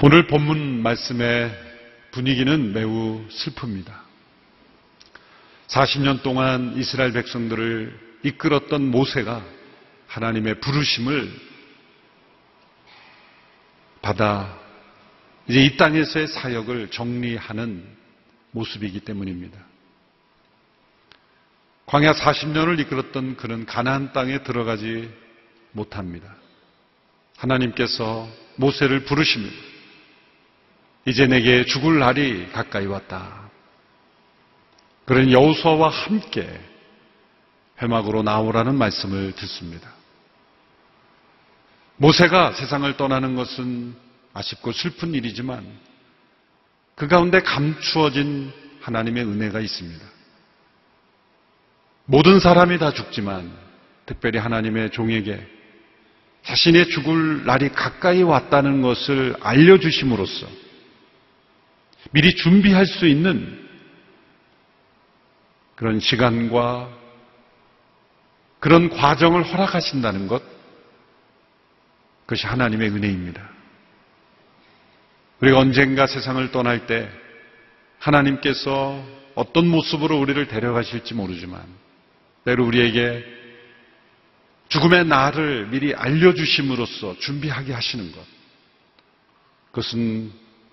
오늘 본문 말씀의 분위기는 매우 슬픕니다. 40년 동안 이스라엘 백성들을 이끌었던 모세가 하나님의 부르심을 받아 이제 이 땅에서의 사역을 정리하는 모습이기 때문입니다. 광야 40년을 이끌었던 그는 가나안 땅에 들어가지 못합니다. 하나님께서 모세를 부르십니다. 이제 내게 죽을 날이 가까이 왔다. 그런 여호수아와 함께 회막으로 나오라는 말씀을 듣습니다. 모세가 세상을 떠나는 것은 아쉽고 슬픈 일이지만 그 가운데 감추어진 하나님의 은혜가 있습니다. 모든 사람이 다 죽지만 특별히 하나님의 종에게 자신의 죽을 날이 가까이 왔다는 것을 알려주심으로써 미리 준비할 수 있는 그런 시간과 그런 과정을 허락하신다는 것, 그것이 하나님의 은혜입니다. 우리가 언젠가 세상을 떠날 때 하나님께서 어떤 모습으로 우리를 데려가실지 모르지만 때로 우리에게 죽음의 날을 미리 알려주심으로써 준비하게 하시는 것. 그것은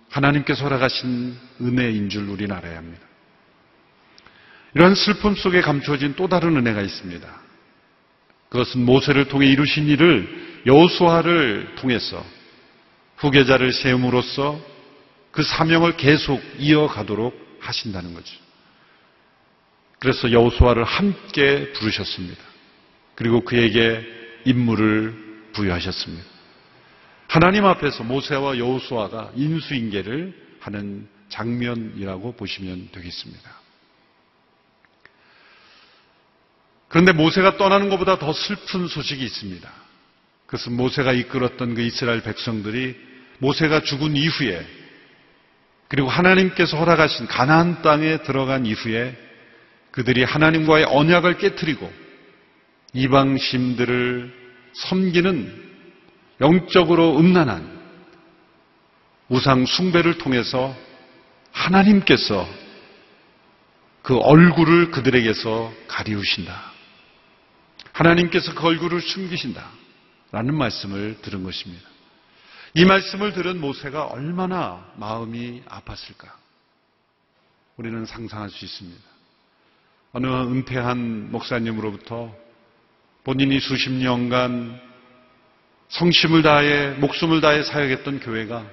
하나님께서 허락하신 은혜인 줄 우리는 알아야 합니다. 이러한 슬픔 속에 감추어진 또 다른 은혜가 있습니다. 그것은 모세를 통해 이루신 일을 여호수아를 통해서 후계자를 세움으로써 그 사명을 계속 이어가도록 하신다는 거죠. 그래서 여호수아를 함께 부르셨습니다. 그리고 그에게 임무를 부여하셨습니다. 하나님 앞에서 모세와 여호수아가 인수인계를 하는 장면이라고 보시면 되겠습니다. 그런데 모세가 떠나는 것보다 더 슬픈 소식이 있습니다. 그것은 모세가 이끌었던 그 이스라엘 백성들이 모세가 죽은 이후에 그리고 하나님께서 허락하신 가나안 땅에 들어간 이후에 그들이 하나님과의 언약을 깨뜨리고 이방신들을 섬기는 영적으로 음란한 우상 숭배를 통해서 하나님께서 그 얼굴을 그들에게서 가리우신다. 하나님께서 그 얼굴을 숨기신다. 라는 말씀을 들은 것입니다. 이 말씀을 들은 모세가 얼마나 마음이 아팠을까? 우리는 상상할 수 있습니다. 어느 은퇴한 목사님으로부터 본인이 수십 년간 성심을 다해 목숨을 다해 사역했던 교회가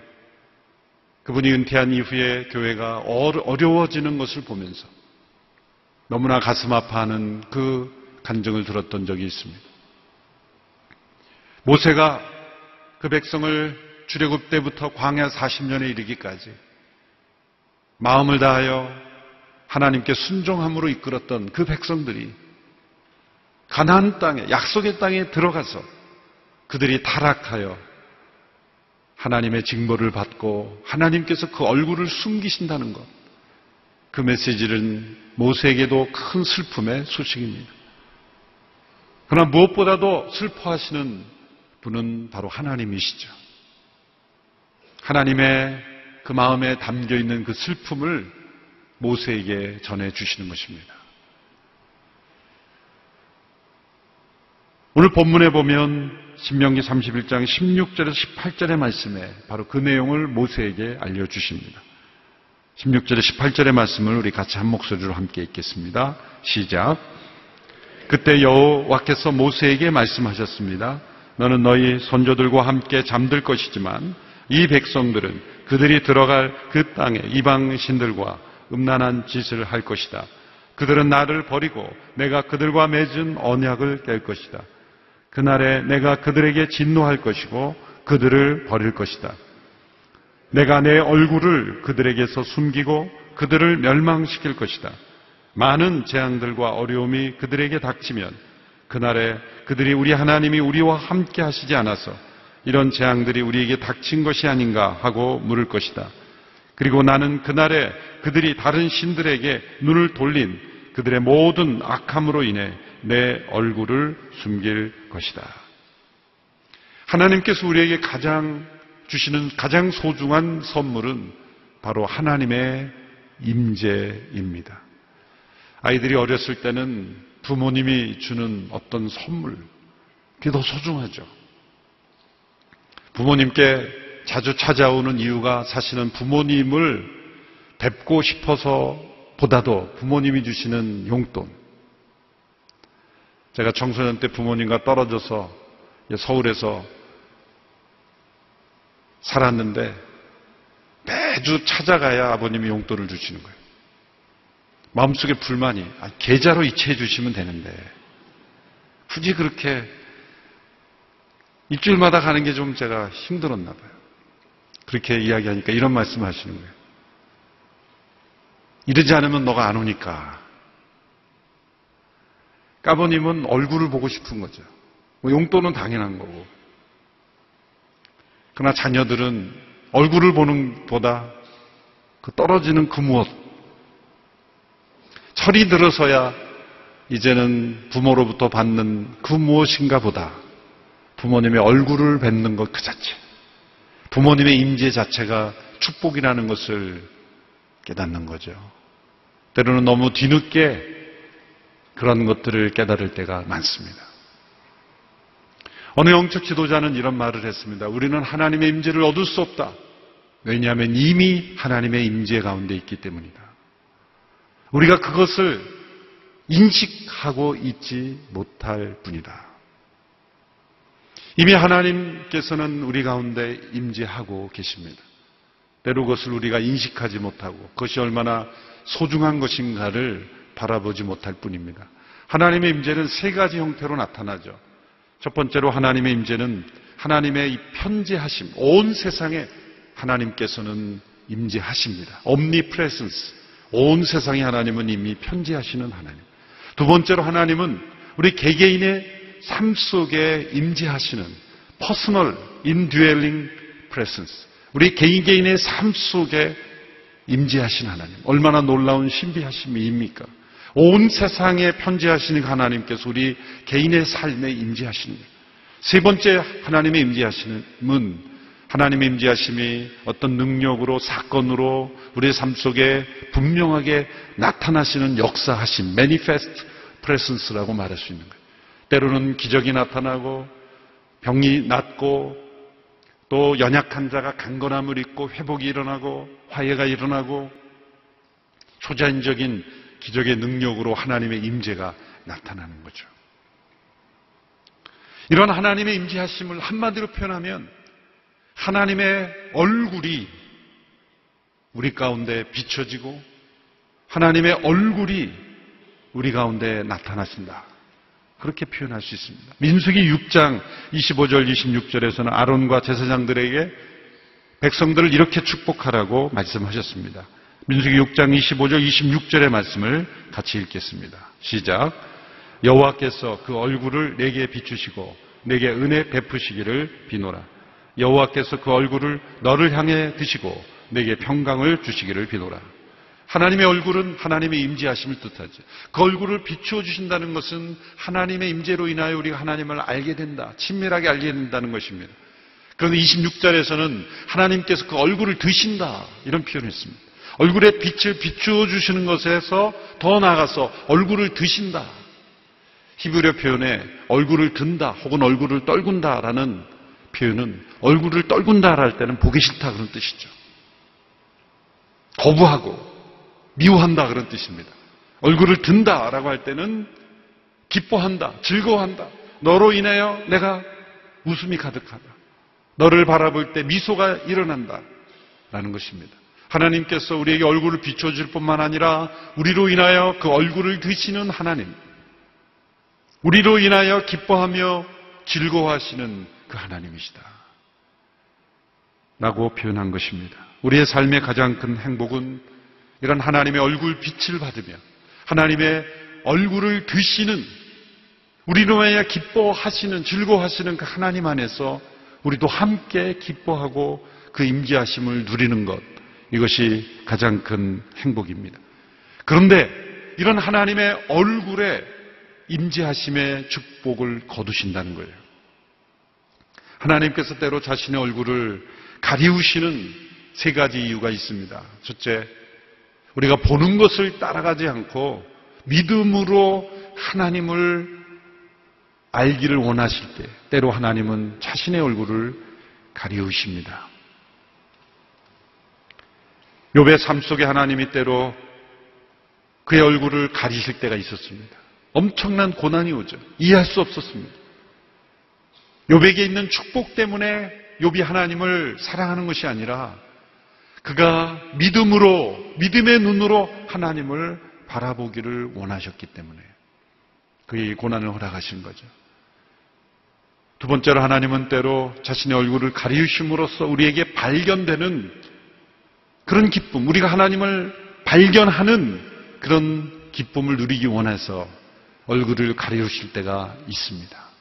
그분이 은퇴한 이후에 교회가 어려워지는 것을 보면서 너무나 가슴 아파하는 그 간증을 들었던 적이 있습니다. 모세가 그 백성을 출애굽 때부터 광야 40년에 이르기까지 마음을 다하여 하나님께 순종함으로 이끌었던 그 백성들이 가나안 땅에 약속의 땅에 들어가서 그들이 타락하여 하나님의 징벌을 받고 하나님께서 그 얼굴을 숨기신다는 것. 그 메시지는 모세에게도 큰 슬픔의 소식입니다. 그러나 무엇보다도 슬퍼하시는 분은 바로 하나님이시죠. 하나님의 그 마음에 담겨 있는 그 슬픔을 모세에게 전해 주시는 것입니다. 오늘 본문에 보면 신명기 31장 16절에서 18절의 말씀에 바로 그 내용을 모세에게 알려주십니다. 16절에 18절의 말씀을 우리 같이 한 목소리로 함께 읽겠습니다. 시작. 그때 여호와께서 모세에게 말씀하셨습니다. 너는 너희 선조들과 함께 잠들 것이지만 이 백성들은 그들이 들어갈 그 땅에 이방 신들과 음란한 짓을 할 것이다. 그들은 나를 버리고 내가 그들과 맺은 언약을 깰 것이다. 그날에 내가 그들에게 진노할 것이고 그들을 버릴 것이다. 내가 내 얼굴을 그들에게서 숨기고 그들을 멸망시킬 것이다. 많은 재앙들과 어려움이 그들에게 닥치면 그날에 그들이 우리 하나님이 우리와 함께 하시지 않아서 이런 재앙들이 우리에게 닥친 것이 아닌가 하고 물을 것이다. 그리고 나는 그날에 그들이 다른 신들에게 눈을 돌린 그들의 모든 악함으로 인해 내 얼굴을 숨길 것이다. 하나님께서 우리에게 가장 주시는 가장 소중한 선물은 바로 하나님의 임재입니다. 아이들이 어렸을 때는 부모님이 주는 어떤 선물, 그게 더 소중하죠. 부모님께 자주 찾아오는 이유가 사실은 부모님을 뵙고 싶어서 보다도 부모님이 주시는 용돈. 제가 청소년 때 부모님과 떨어져서 서울에서 살았는데 매주 찾아가야 아버님이 용돈을 주시는 거예요. 마음속에 불만이 아, 계좌로 이체해 주시면 되는데 굳이 그렇게 일주일마다 가는 게 좀 제가 힘들었나 봐요. 그렇게 이야기하니까 이런 말씀 하시는 거예요. 이러지 않으면 너가 안 오니까. 까버님은 얼굴을 보고 싶은 거죠. 뭐 용돈은 당연한 거고. 그러나 자녀들은 얼굴을 보는 보다 그 떨어지는 그 무엇. 철이 들어서야 이제는 부모로부터 받는 그 무엇인가 보다 부모님의 얼굴을 뵙는 것 그 자체. 부모님의 임재 자체가 축복이라는 것을 깨닫는 거죠. 때로는 너무 뒤늦게 그런 것들을 깨달을 때가 많습니다. 어느 영적 지도자는 이런 말을 했습니다. 우리는 하나님의 임재를 얻을 수 없다. 왜냐하면 이미 하나님의 임재 가운데 있기 때문이다. 우리가 그것을 인식하고 있지 못할 뿐이다. 이미 하나님께서는 우리 가운데 임재하고 계십니다. 때로 그것을 우리가 인식하지 못하고 그것이 얼마나 소중한 것인가를 바라보지 못할 뿐입니다. 하나님의 임재는 세 가지 형태로 나타나죠. 첫 번째로 하나님의 임재는 하나님의 이 편재하심, 온 세상에 하나님께서는 임재하십니다. omnipresence. 온 세상에 하나님은 이미 편재하시는 하나님. 두 번째로 하나님은 우리 개개인의 삶 속에 임재하시는 personal indwelling presence. 우리 개인 개인의 삶 속에 임재하신 하나님. 얼마나 놀라운 신비하심입니까? 온 세상에 편재하시는 하나님께서 우리 개인의 삶에 임재하시는. 세 번째 하나님의 임재하심은 하나님의 임재하심이 어떤 능력으로 사건으로 우리의 삶 속에 분명하게 나타나시는 역사하심, manifest presence라고 말할 수 있는 거예요. 때로는 기적이 나타나고 병이 낫고 또 연약한 자가 강건함을 입고 회복이 일어나고 화해가 일어나고 초자연적인 기적의 능력으로 하나님의 임재가 나타나는 거죠. 이런 하나님의 임재하심을 한마디로 표현하면 하나님의 얼굴이 우리 가운데 비춰지고 하나님의 얼굴이 우리 가운데 나타나신다. 그렇게 표현할 수 있습니다. 민수기 6장 25절 26절에서는 아론과 제사장들에게 백성들을 이렇게 축복하라고 말씀하셨습니다. 민수기 6장 25절 26절의 말씀을 같이 읽겠습니다. 시작. 여호와께서 그 얼굴을 내게 비추시고 내게 은혜 베푸시기를 비노라. 여호와께서 그 얼굴을 너를 향해 드시고 내게 평강을 주시기를 비노라. 하나님의 얼굴은 하나님의 임재하심을 뜻하죠. 그 얼굴을 비추어 주신다는 것은 하나님의 임재로 인하여 우리가 하나님을 알게 된다. 친밀하게 알게 된다는 것입니다. 그런데 26절에서는 하나님께서 그 얼굴을 드신다. 이런 표현을 했습니다. 얼굴에 빛을 비추어 주시는 것에서 더 나아가서 얼굴을 드신다. 히브리어 표현에 얼굴을 든다 혹은 얼굴을 떨군다라는 표현은 얼굴을 떨군다라 할 때는 보기 싫다 그런 뜻이죠. 거부하고 미워한다 그런 뜻입니다. 얼굴을 든다라고 할 때는 기뻐한다, 즐거워한다. 너로 인하여 내가 웃음이 가득하다. 너를 바라볼 때 미소가 일어난다. 라는 것입니다. 하나님께서 우리에게 얼굴을 비춰줄 뿐만 아니라 우리로 인하여 그 얼굴을 드시는 하나님. 우리로 인하여 기뻐하며 즐거워하시는 그 하나님이시다. 라고 표현한 것입니다. 우리의 삶의 가장 큰 행복은 이런 하나님의 얼굴 빛을 받으며 하나님의 얼굴을 드시는 우리로 인하여 기뻐하시는 즐거워하시는 그 하나님 안에서 우리도 함께 기뻐하고 그 임재하심을 누리는 것 이것이 가장 큰 행복입니다. 그런데 이런 하나님의 얼굴에 임재하심의 축복을 거두신다는 거예요. 하나님께서 때로 자신의 얼굴을 가리우시는 세 가지 이유가 있습니다. 첫째, 우리가 보는 것을 따라가지 않고 믿음으로 하나님을 알기를 원하실 때, 때로 하나님은 자신의 얼굴을 가리우십니다. 욥의 삶 속에 하나님이 때로 그의 얼굴을 가리실 때가 있었습니다. 엄청난 고난이 오죠. 이해할 수 없었습니다. 욥에게 있는 축복 때문에 욥이 하나님을 사랑하는 것이 아니라 그가 믿음으로 믿음의 눈으로 하나님을 바라보기를 원하셨기 때문에 그의 고난을 허락하신 거죠. 두 번째로 하나님은 때로 자신의 얼굴을 가리우심으로써 우리에게 발견되는 그런 기쁨, 우리가 하나님을 발견하는 그런 기쁨을 누리기 원해서 얼굴을 가리우실 때가 있습니다.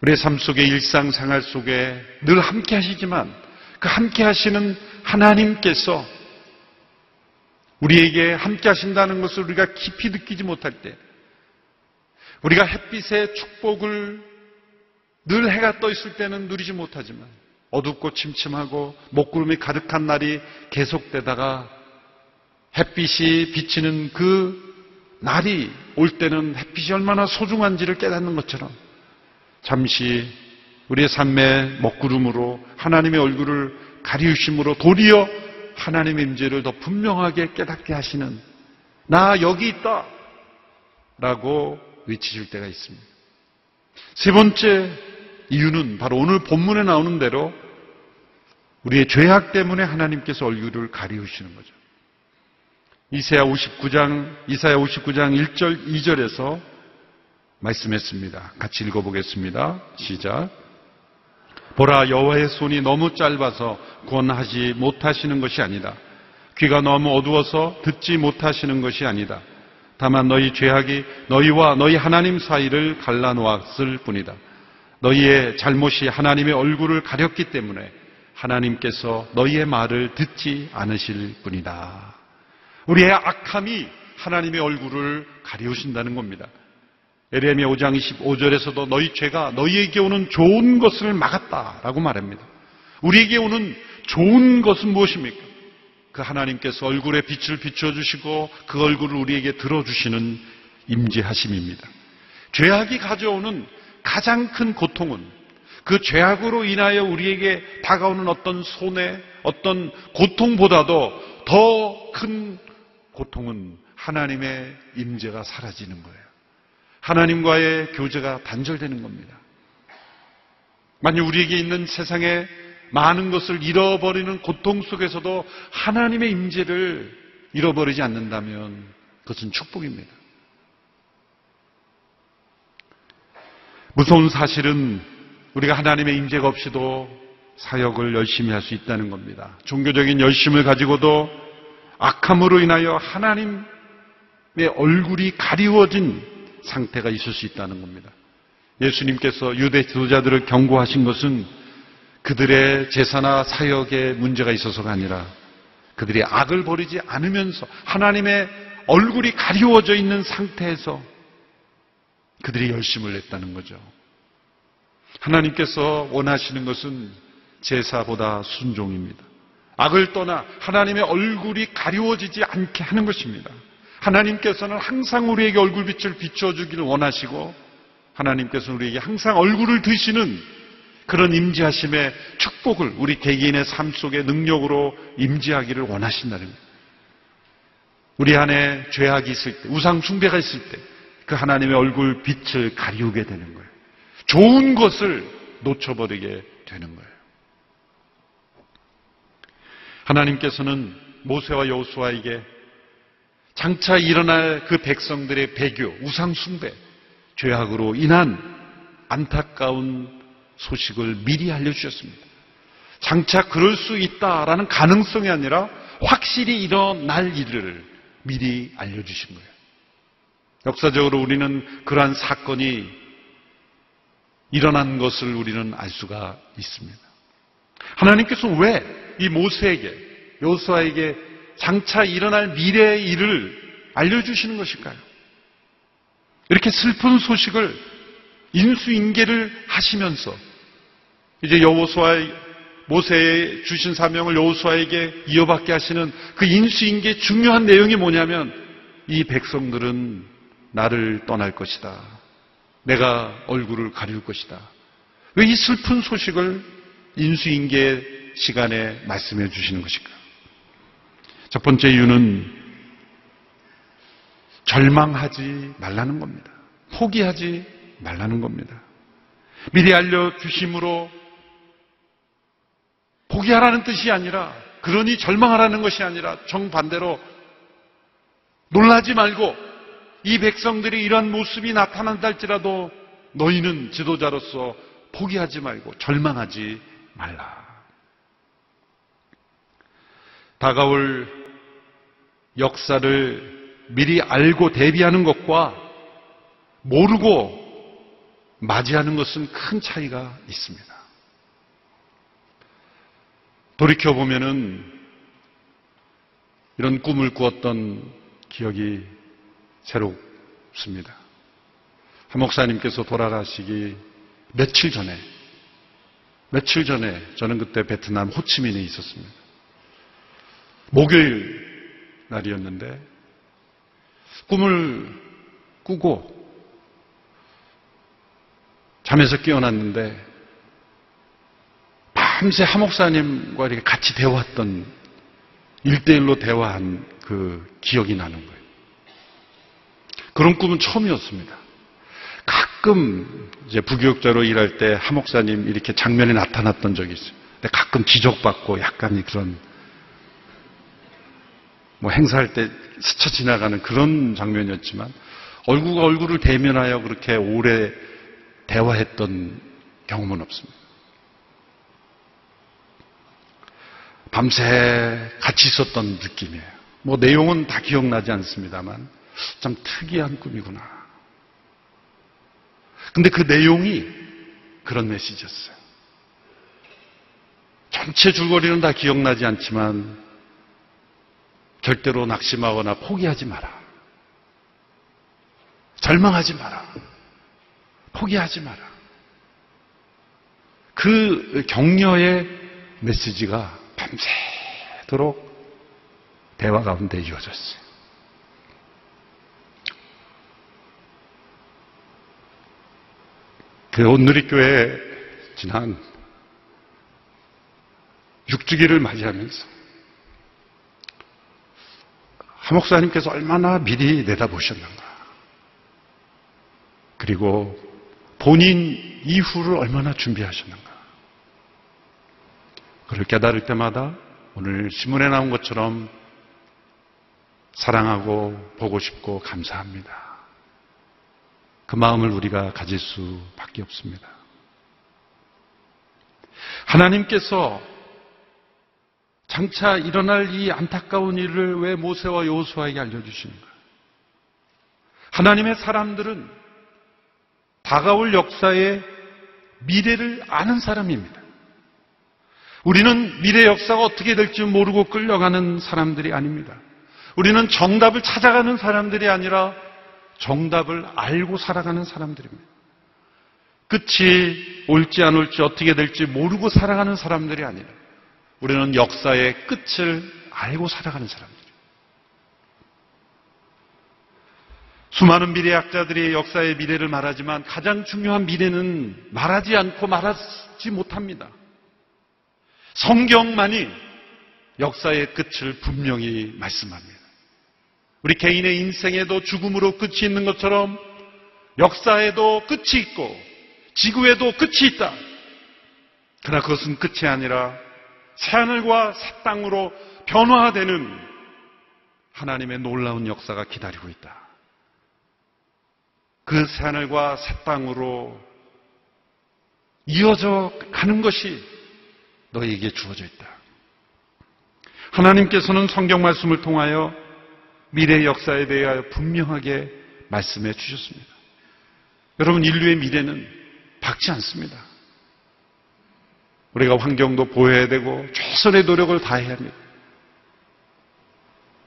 우리의 삶 속에 일상 생활 속에 늘 함께 하시지만 그 함께 하시는 하나님께서 우리에게 함께 하신다는 것을 우리가 깊이 느끼지 못할 때 우리가 햇빛의 축복을 늘 해가 떠 있을 때는 누리지 못하지만 어둡고 침침하고 먹구름이 가득한 날이 계속되다가 햇빛이 비치는 그 날이 올 때는 햇빛이 얼마나 소중한지를 깨닫는 것처럼 잠시 우리의 삶의 먹구름으로 하나님의 얼굴을 가리우심으로 도리어 하나님의 임재를 더 분명하게 깨닫게 하시는 나 여기 있다 라고 외치실 때가 있습니다. 세 번째 이유는 바로 오늘 본문에 나오는 대로 우리의 죄악 때문에 하나님께서 얼굴을 가리우시는 거죠. 이사야 59장 이사야 59장 1절 2절에서 말씀했습니다. 같이 읽어보겠습니다. 시작. 보라 여호와의 손이 너무 짧아서 구원하지 못하시는 것이 아니다. 귀가 너무 어두워서 듣지 못하시는 것이 아니다. 다만 너희 죄악이 너희와 너희 하나님 사이를 갈라놓았을 뿐이다. 너희의 잘못이 하나님의 얼굴을 가렸기 때문에 하나님께서 너희의 말을 듣지 않으실 뿐이다. 우리의 악함이 하나님의 얼굴을 가리우신다는 겁니다. 에레미야 5장 25절에서도 너희 죄가 너희에게 오는 좋은 것을 막았다라고 말합니다. 우리에게 오는 좋은 것은 무엇입니까? 그 하나님께서 얼굴에 빛을 비춰주시고 그 얼굴을 우리에게 들어 주시는 임재하심입니다. 죄악이 가져오는 가장 큰 고통은 그 죄악으로 인하여 우리에게 다가오는 어떤 손해, 어떤 고통보다도 더 큰 고통은 하나님의 임재가 사라지는 거예요. 하나님과의 교제가 단절되는 겁니다. 만약 우리에게 있는 세상에 많은 것을 잃어버리는 고통 속에서도 하나님의 임재를 잃어버리지 않는다면 그것은 축복입니다. 무서운 사실은 우리가 하나님의 임재가 없이도 사역을 열심히 할 수 있다는 겁니다. 종교적인 열심을 가지고도 악함으로 인하여 하나님의 얼굴이 가리워진 상태가 있을 수 있다는 겁니다. 예수님께서 유대 지도자들을 경고하신 것은 그들의 제사나 사역에 문제가 있어서가 아니라 그들이 악을 버리지 않으면서 하나님의 얼굴이 가리워져 있는 상태에서 그들이 열심을 냈다는 거죠. 하나님께서 원하시는 것은 제사보다 순종입니다. 악을 떠나 하나님의 얼굴이 가리워지지 않게 하는 것입니다. 하나님께서는 항상 우리에게 얼굴빛을 비춰주기를 원하시고 하나님께서는 우리에게 항상 얼굴을 드시는 그런 임재하심의 축복을 우리 개개인의 삶 속에 능력으로 임재하기를 원하신다는 거예요. 우리 안에 죄악이 있을 때, 우상 숭배가 있을 때, 그 하나님의 얼굴 빛을 가리우게 되는 거예요. 좋은 것을 놓쳐버리게 되는 거예요. 하나님께서는 모세와 여호수아에게 장차 일어날 그 백성들의 배교, 우상 숭배, 죄악으로 인한 안타까운 소식을 미리 알려주셨습니다. 장차 그럴 수 있다라는 가능성이 아니라 확실히 일어날 일을 미리 알려주신 거예요. 역사적으로 우리는 그러한 사건이 일어난 것을 우리는 알 수가 있습니다. 하나님께서 왜 이 모세에게, 요수아에게 장차 일어날 미래의 일을 알려주시는 것일까요? 이렇게 슬픈 소식을 인수인계를 하시면서 이제 여호수아의 모세에 주신 사명을 여호수아에게 이어받게 하시는 그 인수인계의 중요한 내용이 뭐냐면 이 백성들은 나를 떠날 것이다. 내가 얼굴을 가릴 것이다. 왜 이 슬픈 소식을 인수인계 시간에 말씀해 주시는 것일까? 첫 번째 이유는 절망하지 말라는 겁니다. 포기하지 말라는 겁니다. 미리 알려주심으로 포기하라는 뜻이 아니라 그러니 절망하라는 것이 아니라 정반대로 놀라지 말고 이 백성들이 이런 모습이 나타난다 할지라도 너희는 지도자로서 포기하지 말고 절망하지 말라. 다가올 역사를 미리 알고 대비하는 것과 모르고 맞이하는 것은 큰 차이가 있습니다. 돌이켜보면은 이런 꿈을 꾸었던 기억이 새롭습니다. 한 목사님께서 돌아가시기 며칠 전에, 며칠 전에 저는 그때 베트남 호치민에 있었습니다. 목요일 날이었는데 꿈을 꾸고 잠에서 깨어났는데 밤새 하목사님과 이렇게 같이 대화했던 일대일로 대화한 그 기억이 나는 거예요. 그런 꿈은 처음이었습니다. 가끔 이제 부교육자로 일할 때 하목사님 이렇게 장면에 나타났던 적이 있어요. 근데 가끔 지적받고 약간 그런 뭐 행사할 때 스쳐 지나가는 그런 장면이었지만 얼굴과 얼굴을 대면하여 그렇게 오래 대화했던 경험은 없습니다. 밤새 같이 있었던 느낌이에요. 뭐 내용은 다 기억나지 않습니다만 참 특이한 꿈이구나. 근데 그 내용이 그런 메시지였어요. 전체 줄거리는 다 기억나지 않지만 절대로 낙심하거나 포기하지 마라. 절망하지 마라. 포기하지 마라. 그 격려의 메시지가 밤새도록 대화 가운데 이어졌어요. 그 온누리교회 지난 6주기를 맞이하면서 하 목사님께서 얼마나 미리 내다보셨는가. 그리고 본인 이후를 얼마나 준비하셨는가. 그를 깨달을 때마다 오늘 신문에 나온 것처럼 사랑하고 보고 싶고 감사합니다. 그 마음을 우리가 가질 수밖에 없습니다. 하나님께서 장차 일어날 이 안타까운 일을 왜 모세와 여호수아에게 알려주시는가? 하나님의 사람들은 다가올 역사의 미래를 아는 사람입니다. 우리는 미래 역사가 어떻게 될지 모르고 끌려가는 사람들이 아닙니다. 우리는 정답을 찾아가는 사람들이 아니라 정답을 알고 살아가는 사람들입니다. 끝이 올지 안 올지 어떻게 될지 모르고 살아가는 사람들이 아니라 우리는 역사의 끝을 알고 살아가는 사람들이에요. 수많은 미래학자들이 역사의 미래를 말하지만 가장 중요한 미래는 말하지 않고 말하지 못합니다. 성경만이 역사의 끝을 분명히 말씀합니다. 우리 개인의 인생에도 죽음으로 끝이 있는 것처럼 역사에도 끝이 있고 지구에도 끝이 있다. 그러나 그것은 끝이 아니라 새하늘과 새 땅으로 변화되는 하나님의 놀라운 역사가 기다리고 있다. 그 새하늘과 새 땅으로 이어져 가는 것이 너희에게 주어져 있다. 하나님께서는 성경 말씀을 통하여 미래 역사에 대하여 분명하게 말씀해 주셨습니다. 여러분, 인류의 미래는 밝지 않습니다. 우리가 환경도 보호해야 되고 최선의 노력을 다해야 합니다.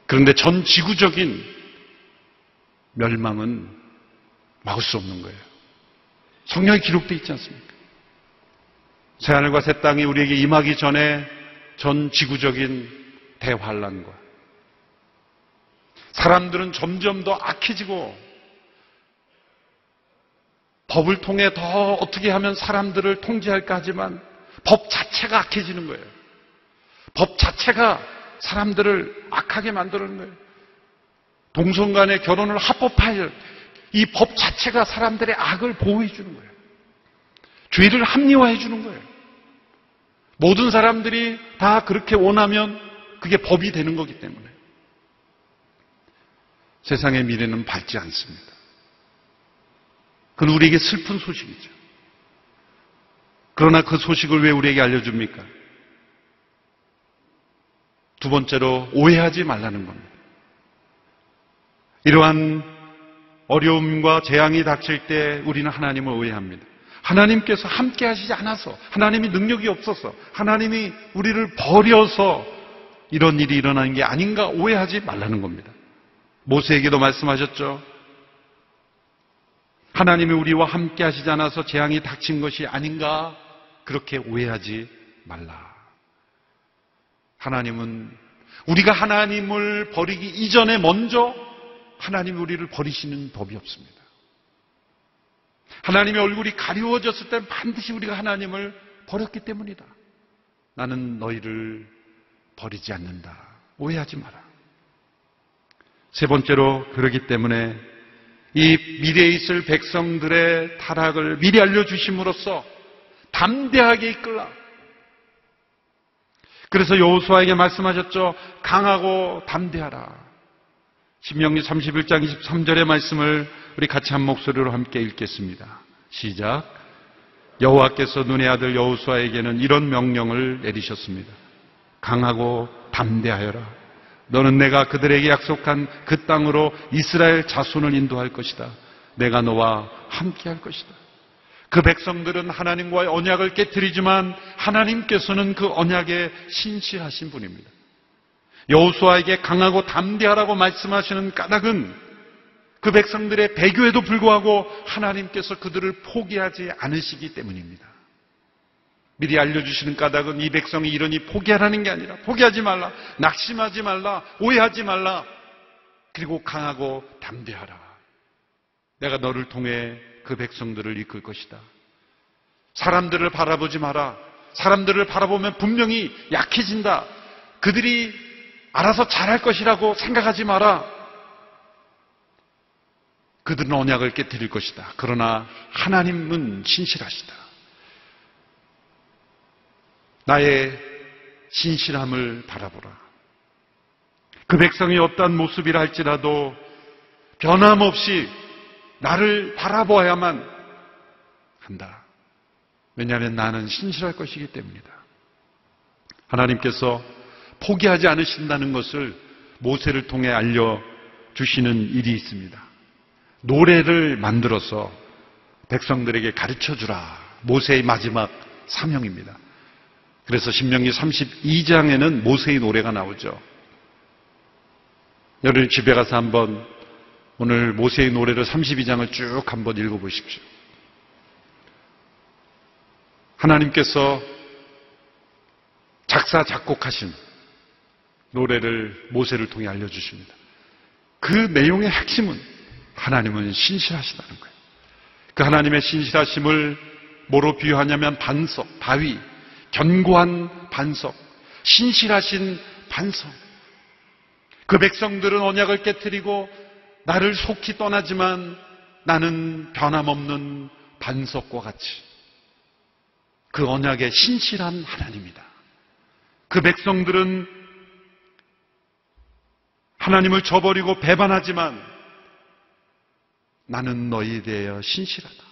그런데 전 지구적인 멸망은 막을 수 없는 거예요. 성경에 기록되어 있지 않습니까? 새하늘과 새 땅이 우리에게 임하기 전에 전 지구적인 대환란과 사람들은 점점 더 악해지고 법을 통해 더 어떻게 하면 사람들을 통제할까 하지만 법 자체가 악해지는 거예요. 법 자체가 사람들을 악하게 만드는 거예요. 동성 간의 결혼을 합법화할 이 법 자체가 사람들의 악을 보호해 주는 거예요. 죄를 합리화해 주는 거예요. 모든 사람들이 다 그렇게 원하면 그게 법이 되는 거기 때문에 세상의 미래는 밝지 않습니다. 그건 우리에게 슬픈 소식이죠. 그러나 그 소식을 왜 우리에게 알려줍니까? 두 번째로 오해하지 말라는 겁니다. 이러한 어려움과 재앙이 닥칠 때 우리는 하나님을 오해합니다. 하나님께서 함께 하시지 않아서, 하나님이 능력이 없어서, 하나님이 우리를 버려서 이런 일이 일어나는 게 아닌가 오해하지 말라는 겁니다. 모세에게도 말씀하셨죠. 하나님이 우리와 함께 하시지 않아서 재앙이 닥친 것이 아닌가 그렇게 오해하지 말라. 하나님은 우리가 하나님을 버리기 이전에 먼저 하나님이 우리를 버리시는 법이 없습니다. 하나님의 얼굴이 가리워졌을 때 반드시 우리가 하나님을 버렸기 때문이다. 나는 너희를 버리지 않는다. 오해하지 마라. 세 번째로 그러기 때문에 이 미래에 있을 백성들의 타락을 미리 알려주심으로써 담대하게 이끌라. 그래서 여호수아에게 말씀하셨죠. 강하고 담대하라. 신명기 31장 23절의 말씀을 우리 같이 한 목소리로 함께 읽겠습니다. 시작. 여호와께서 눈의 아들 여호수아에게는 이런 명령을 내리셨습니다. 강하고 담대하여라. 너는 내가 그들에게 약속한 그 땅으로 이스라엘 자손을 인도할 것이다. 내가 너와 함께 할 것이다. 그 백성들은 하나님과의 언약을 깨뜨리지만 하나님께서는 그 언약에 신실하신 분입니다. 여호수아에게 강하고 담대하라고 말씀하시는 까닭은 그 백성들의 배교에도 불구하고 하나님께서 그들을 포기하지 않으시기 때문입니다. 미리 알려주시는 까닭은 이 백성이 이러니 포기하라는 게 아니라 포기하지 말라, 낙심하지 말라, 오해하지 말라, 그리고 강하고 담대하라. 내가 너를 통해 그 백성들을 이끌 것이다. 사람들을 바라보지 마라. 사람들을 바라보면 분명히 약해진다. 그들이 알아서 잘할 것이라고 생각하지 마라. 그들은 언약을 깨뜨릴 것이다. 그러나 하나님은 신실하시다. 나의 신실함을 바라보라. 그 백성이 어떠한 모습이라 할지라도 변함없이 나를 바라보아야만 한다. 왜냐하면 나는 신실할 것이기 때문이다. 하나님께서 포기하지 않으신다는 것을 모세를 통해 알려주시는 일이 있습니다. 노래를 만들어서 백성들에게 가르쳐 주라. 모세의 마지막 사명입니다. 그래서 신명기 32장에는 모세의 노래가 나오죠. 여러분 집에 가서 한번 오늘 모세의 노래를 32장을 쭉 한번 읽어보십시오. 하나님께서 작사, 작곡하신 노래를 모세를 통해 알려주십니다. 그 내용의 핵심은 하나님은 신실하시다는 거예요. 그 하나님의 신실하심을 뭐로 비유하냐면 반석, 바위, 견고한 반석, 신실하신 반석. 그 백성들은 언약을 깨뜨리고 나를 속히 떠나지만 나는 변함없는 반석과 같이 그 언약에 신실한 하나님이다. 그 백성들은 하나님을 저버리고 배반하지만 나는 너희에 대하여 신실하다.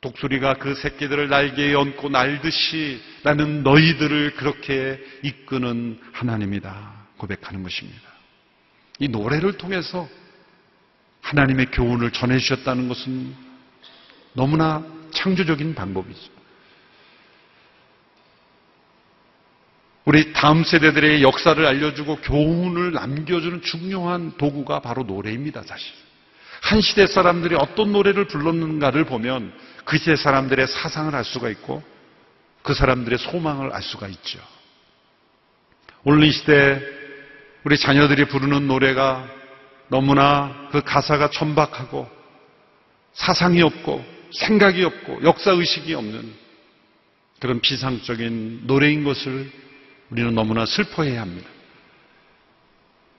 독수리가 그 새끼들을 날개에 얹고 날듯이 나는 너희들을 그렇게 이끄는 하나님이다. 고백하는 것입니다. 이 노래를 통해서 하나님의 교훈을 전해주셨다는 것은 너무나 창조적인 방법이죠. 우리 다음 세대들의 역사를 알려주고 교훈을 남겨주는 중요한 도구가 바로 노래입니다, 사실. 한 시대 사람들이 어떤 노래를 불렀는가를 보면 그 시대 사람들의 사상을 알 수가 있고 그 사람들의 소망을 알 수가 있죠. 오늘 이 시대 우리 자녀들이 부르는 노래가 너무나 그 가사가 천박하고 사상이 없고 생각이 없고 역사의식이 없는 그런 비상적인 노래인 것을 우리는 너무나 슬퍼해야 합니다.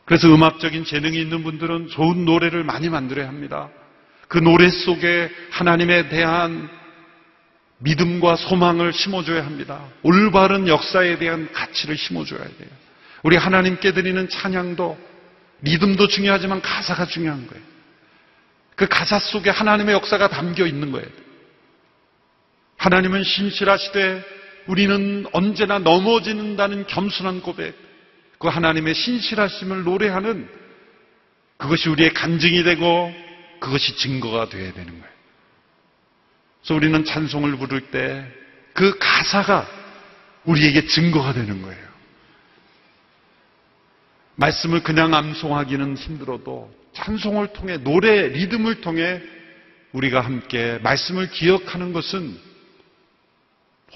그래서 음악적인 재능이 있는 분들은 좋은 노래를 많이 만들어야 합니다. 그 노래 속에 하나님에 대한 믿음과 소망을 심어줘야 합니다. 올바른 역사에 대한 가치를 심어줘야 돼요. 우리 하나님께 드리는 찬양도 리듬도 중요하지만 가사가 중요한 거예요. 그 가사 속에 하나님의 역사가 담겨 있는 거예요. 하나님은 신실하시되 우리는 언제나 넘어지는다는 겸손한 고백, 그 하나님의 신실하심을 노래하는 그것이 우리의 간증이 되고 그것이 증거가 되어야 되는 거예요. 그래서 우리는 찬송을 부를 때 그 가사가 우리에게 증거가 되는 거예요. 말씀을 그냥 암송하기는 힘들어도 찬송을 통해 노래 리듬을 통해 우리가 함께 말씀을 기억하는 것은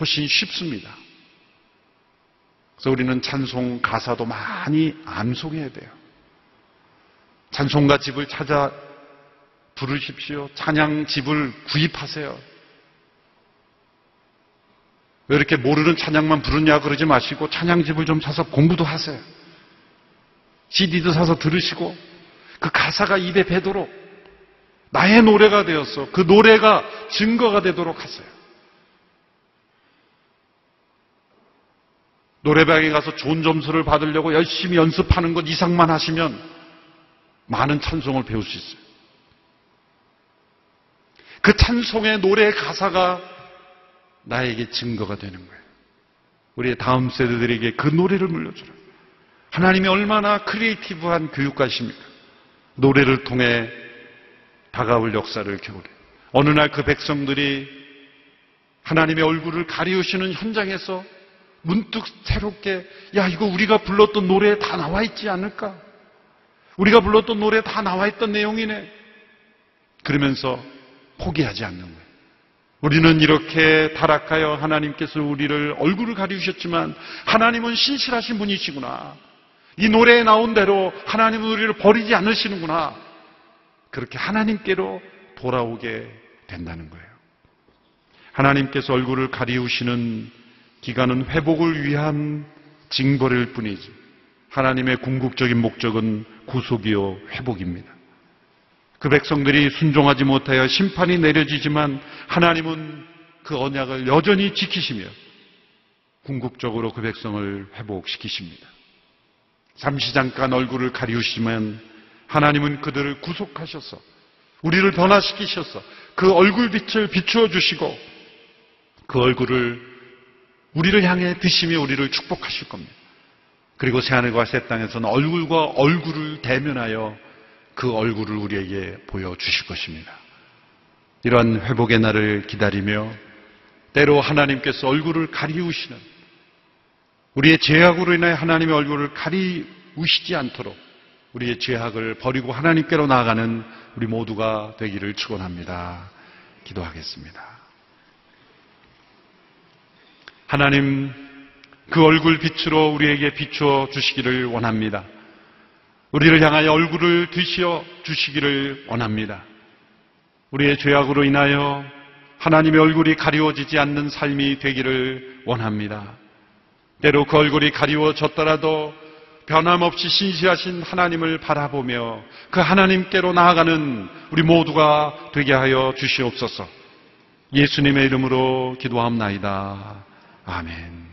훨씬 쉽습니다. 그래서 우리는 찬송 가사도 많이 암송해야 돼요. 찬송가 집을 찾아 부르십시오. 찬양 집을 구입하세요. 왜 이렇게 모르는 찬양만 부르냐 그러지 마시고 찬양 집을 좀 사서 공부도 하세요. CD도 사서 들으시고 그 가사가 입에 배도록 나의 노래가 되어서 그 노래가 증거가 되도록 하세요. 노래방에 가서 좋은 점수를 받으려고 열심히 연습하는 것 이상만 하시면 많은 찬송을 배울 수 있어요. 그 찬송의 노래의 가사가 나에게 증거가 되는 거예요. 우리의 다음 세대들에게 그 노래를 물려주라. 하나님이 얼마나 creative한 교육가십니까? 노래를 통해 다가올 역사를 겨울에. 어느 날 그 백성들이 하나님의 얼굴을 가리우시는 현장에서 문득 새롭게, 야, 이거 우리가 불렀던 노래에 다 나와 있지 않을까? 우리가 불렀던 노래에 다 나와 있던 내용이네. 그러면서 포기하지 않는 거예요. 우리는 이렇게 타락하여 하나님께서 우리를 얼굴을 가리우셨지만 하나님은 신실하신 분이시구나. 이 노래에 나온 대로 하나님은 우리를 버리지 않으시는구나. 그렇게 하나님께로 돌아오게 된다는 거예요. 하나님께서 얼굴을 가리우시는 기간은 회복을 위한 징벌일 뿐이지. 하나님의 궁극적인 목적은 구속이요 회복입니다. 그 백성들이 순종하지 못하여 심판이 내려지지만 하나님은 그 언약을 여전히 지키시며 궁극적으로 그 백성을 회복시키십니다. 잠시 잠깐 얼굴을 가리우시면 하나님은 그들을 구속하셔서 우리를 변화시키셔서 그 얼굴 빛을 비추어 주시고 그 얼굴을 우리를 향해 드시며 우리를 축복하실 겁니다. 그리고 새하늘과 새 땅에서는 얼굴과 얼굴을 대면하여 그 얼굴을 우리에게 보여주실 것입니다. 이러한 회복의 날을 기다리며 때로 하나님께서 얼굴을 가리우시는 우리의 죄악으로 인하여 하나님의 얼굴을 가리우시지 않도록 우리의 죄악을 버리고 하나님께로 나아가는 우리 모두가 되기를 축원합니다. 기도하겠습니다. 하나님 그 얼굴 빛으로 우리에게 비추어 주시기를 원합니다. 우리를 향하여 얼굴을 드시어 주시기를 원합니다. 우리의 죄악으로 인하여 하나님의 얼굴이 가리워지지 않는 삶이 되기를 원합니다. 때로 그 얼굴이 가리워졌더라도 변함없이 신실하신 하나님을 바라보며 그 하나님께로 나아가는 우리 모두가 되게 하여 주시옵소서. 예수님의 이름으로 기도합나이다. 아멘.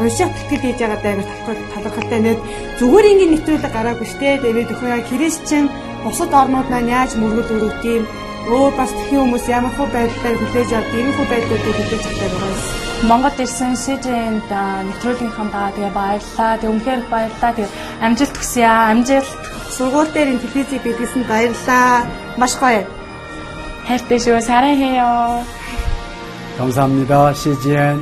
уншаад тэтгэл хийж байгаа даа талхал талхалтай нэт зүгээр ингээд нэвтрүүлэг гараагүй штэ тэгээд өхөө яа христчин бусад орнууд маань яаж мөргөл өрөвт юм өөр бас тхэн хүмүүс ямар хөө байдлаар хүлээж авд ийм хөө байдлуудыг хүлээж авдаг байгаа юм. Монгол ирсэн СЖН-д нэвтрүүлгийнхаа даа тэгээ баярлаа. Тэг үнхээр их баярлаа. Тэг амжилт хүсье аа. Амжилт. Сургууль дээр ин телевизийг бидлсэн баярлаа. Маш гоё. хайртай шүү. 사랑해요. 감사합니다. CGN.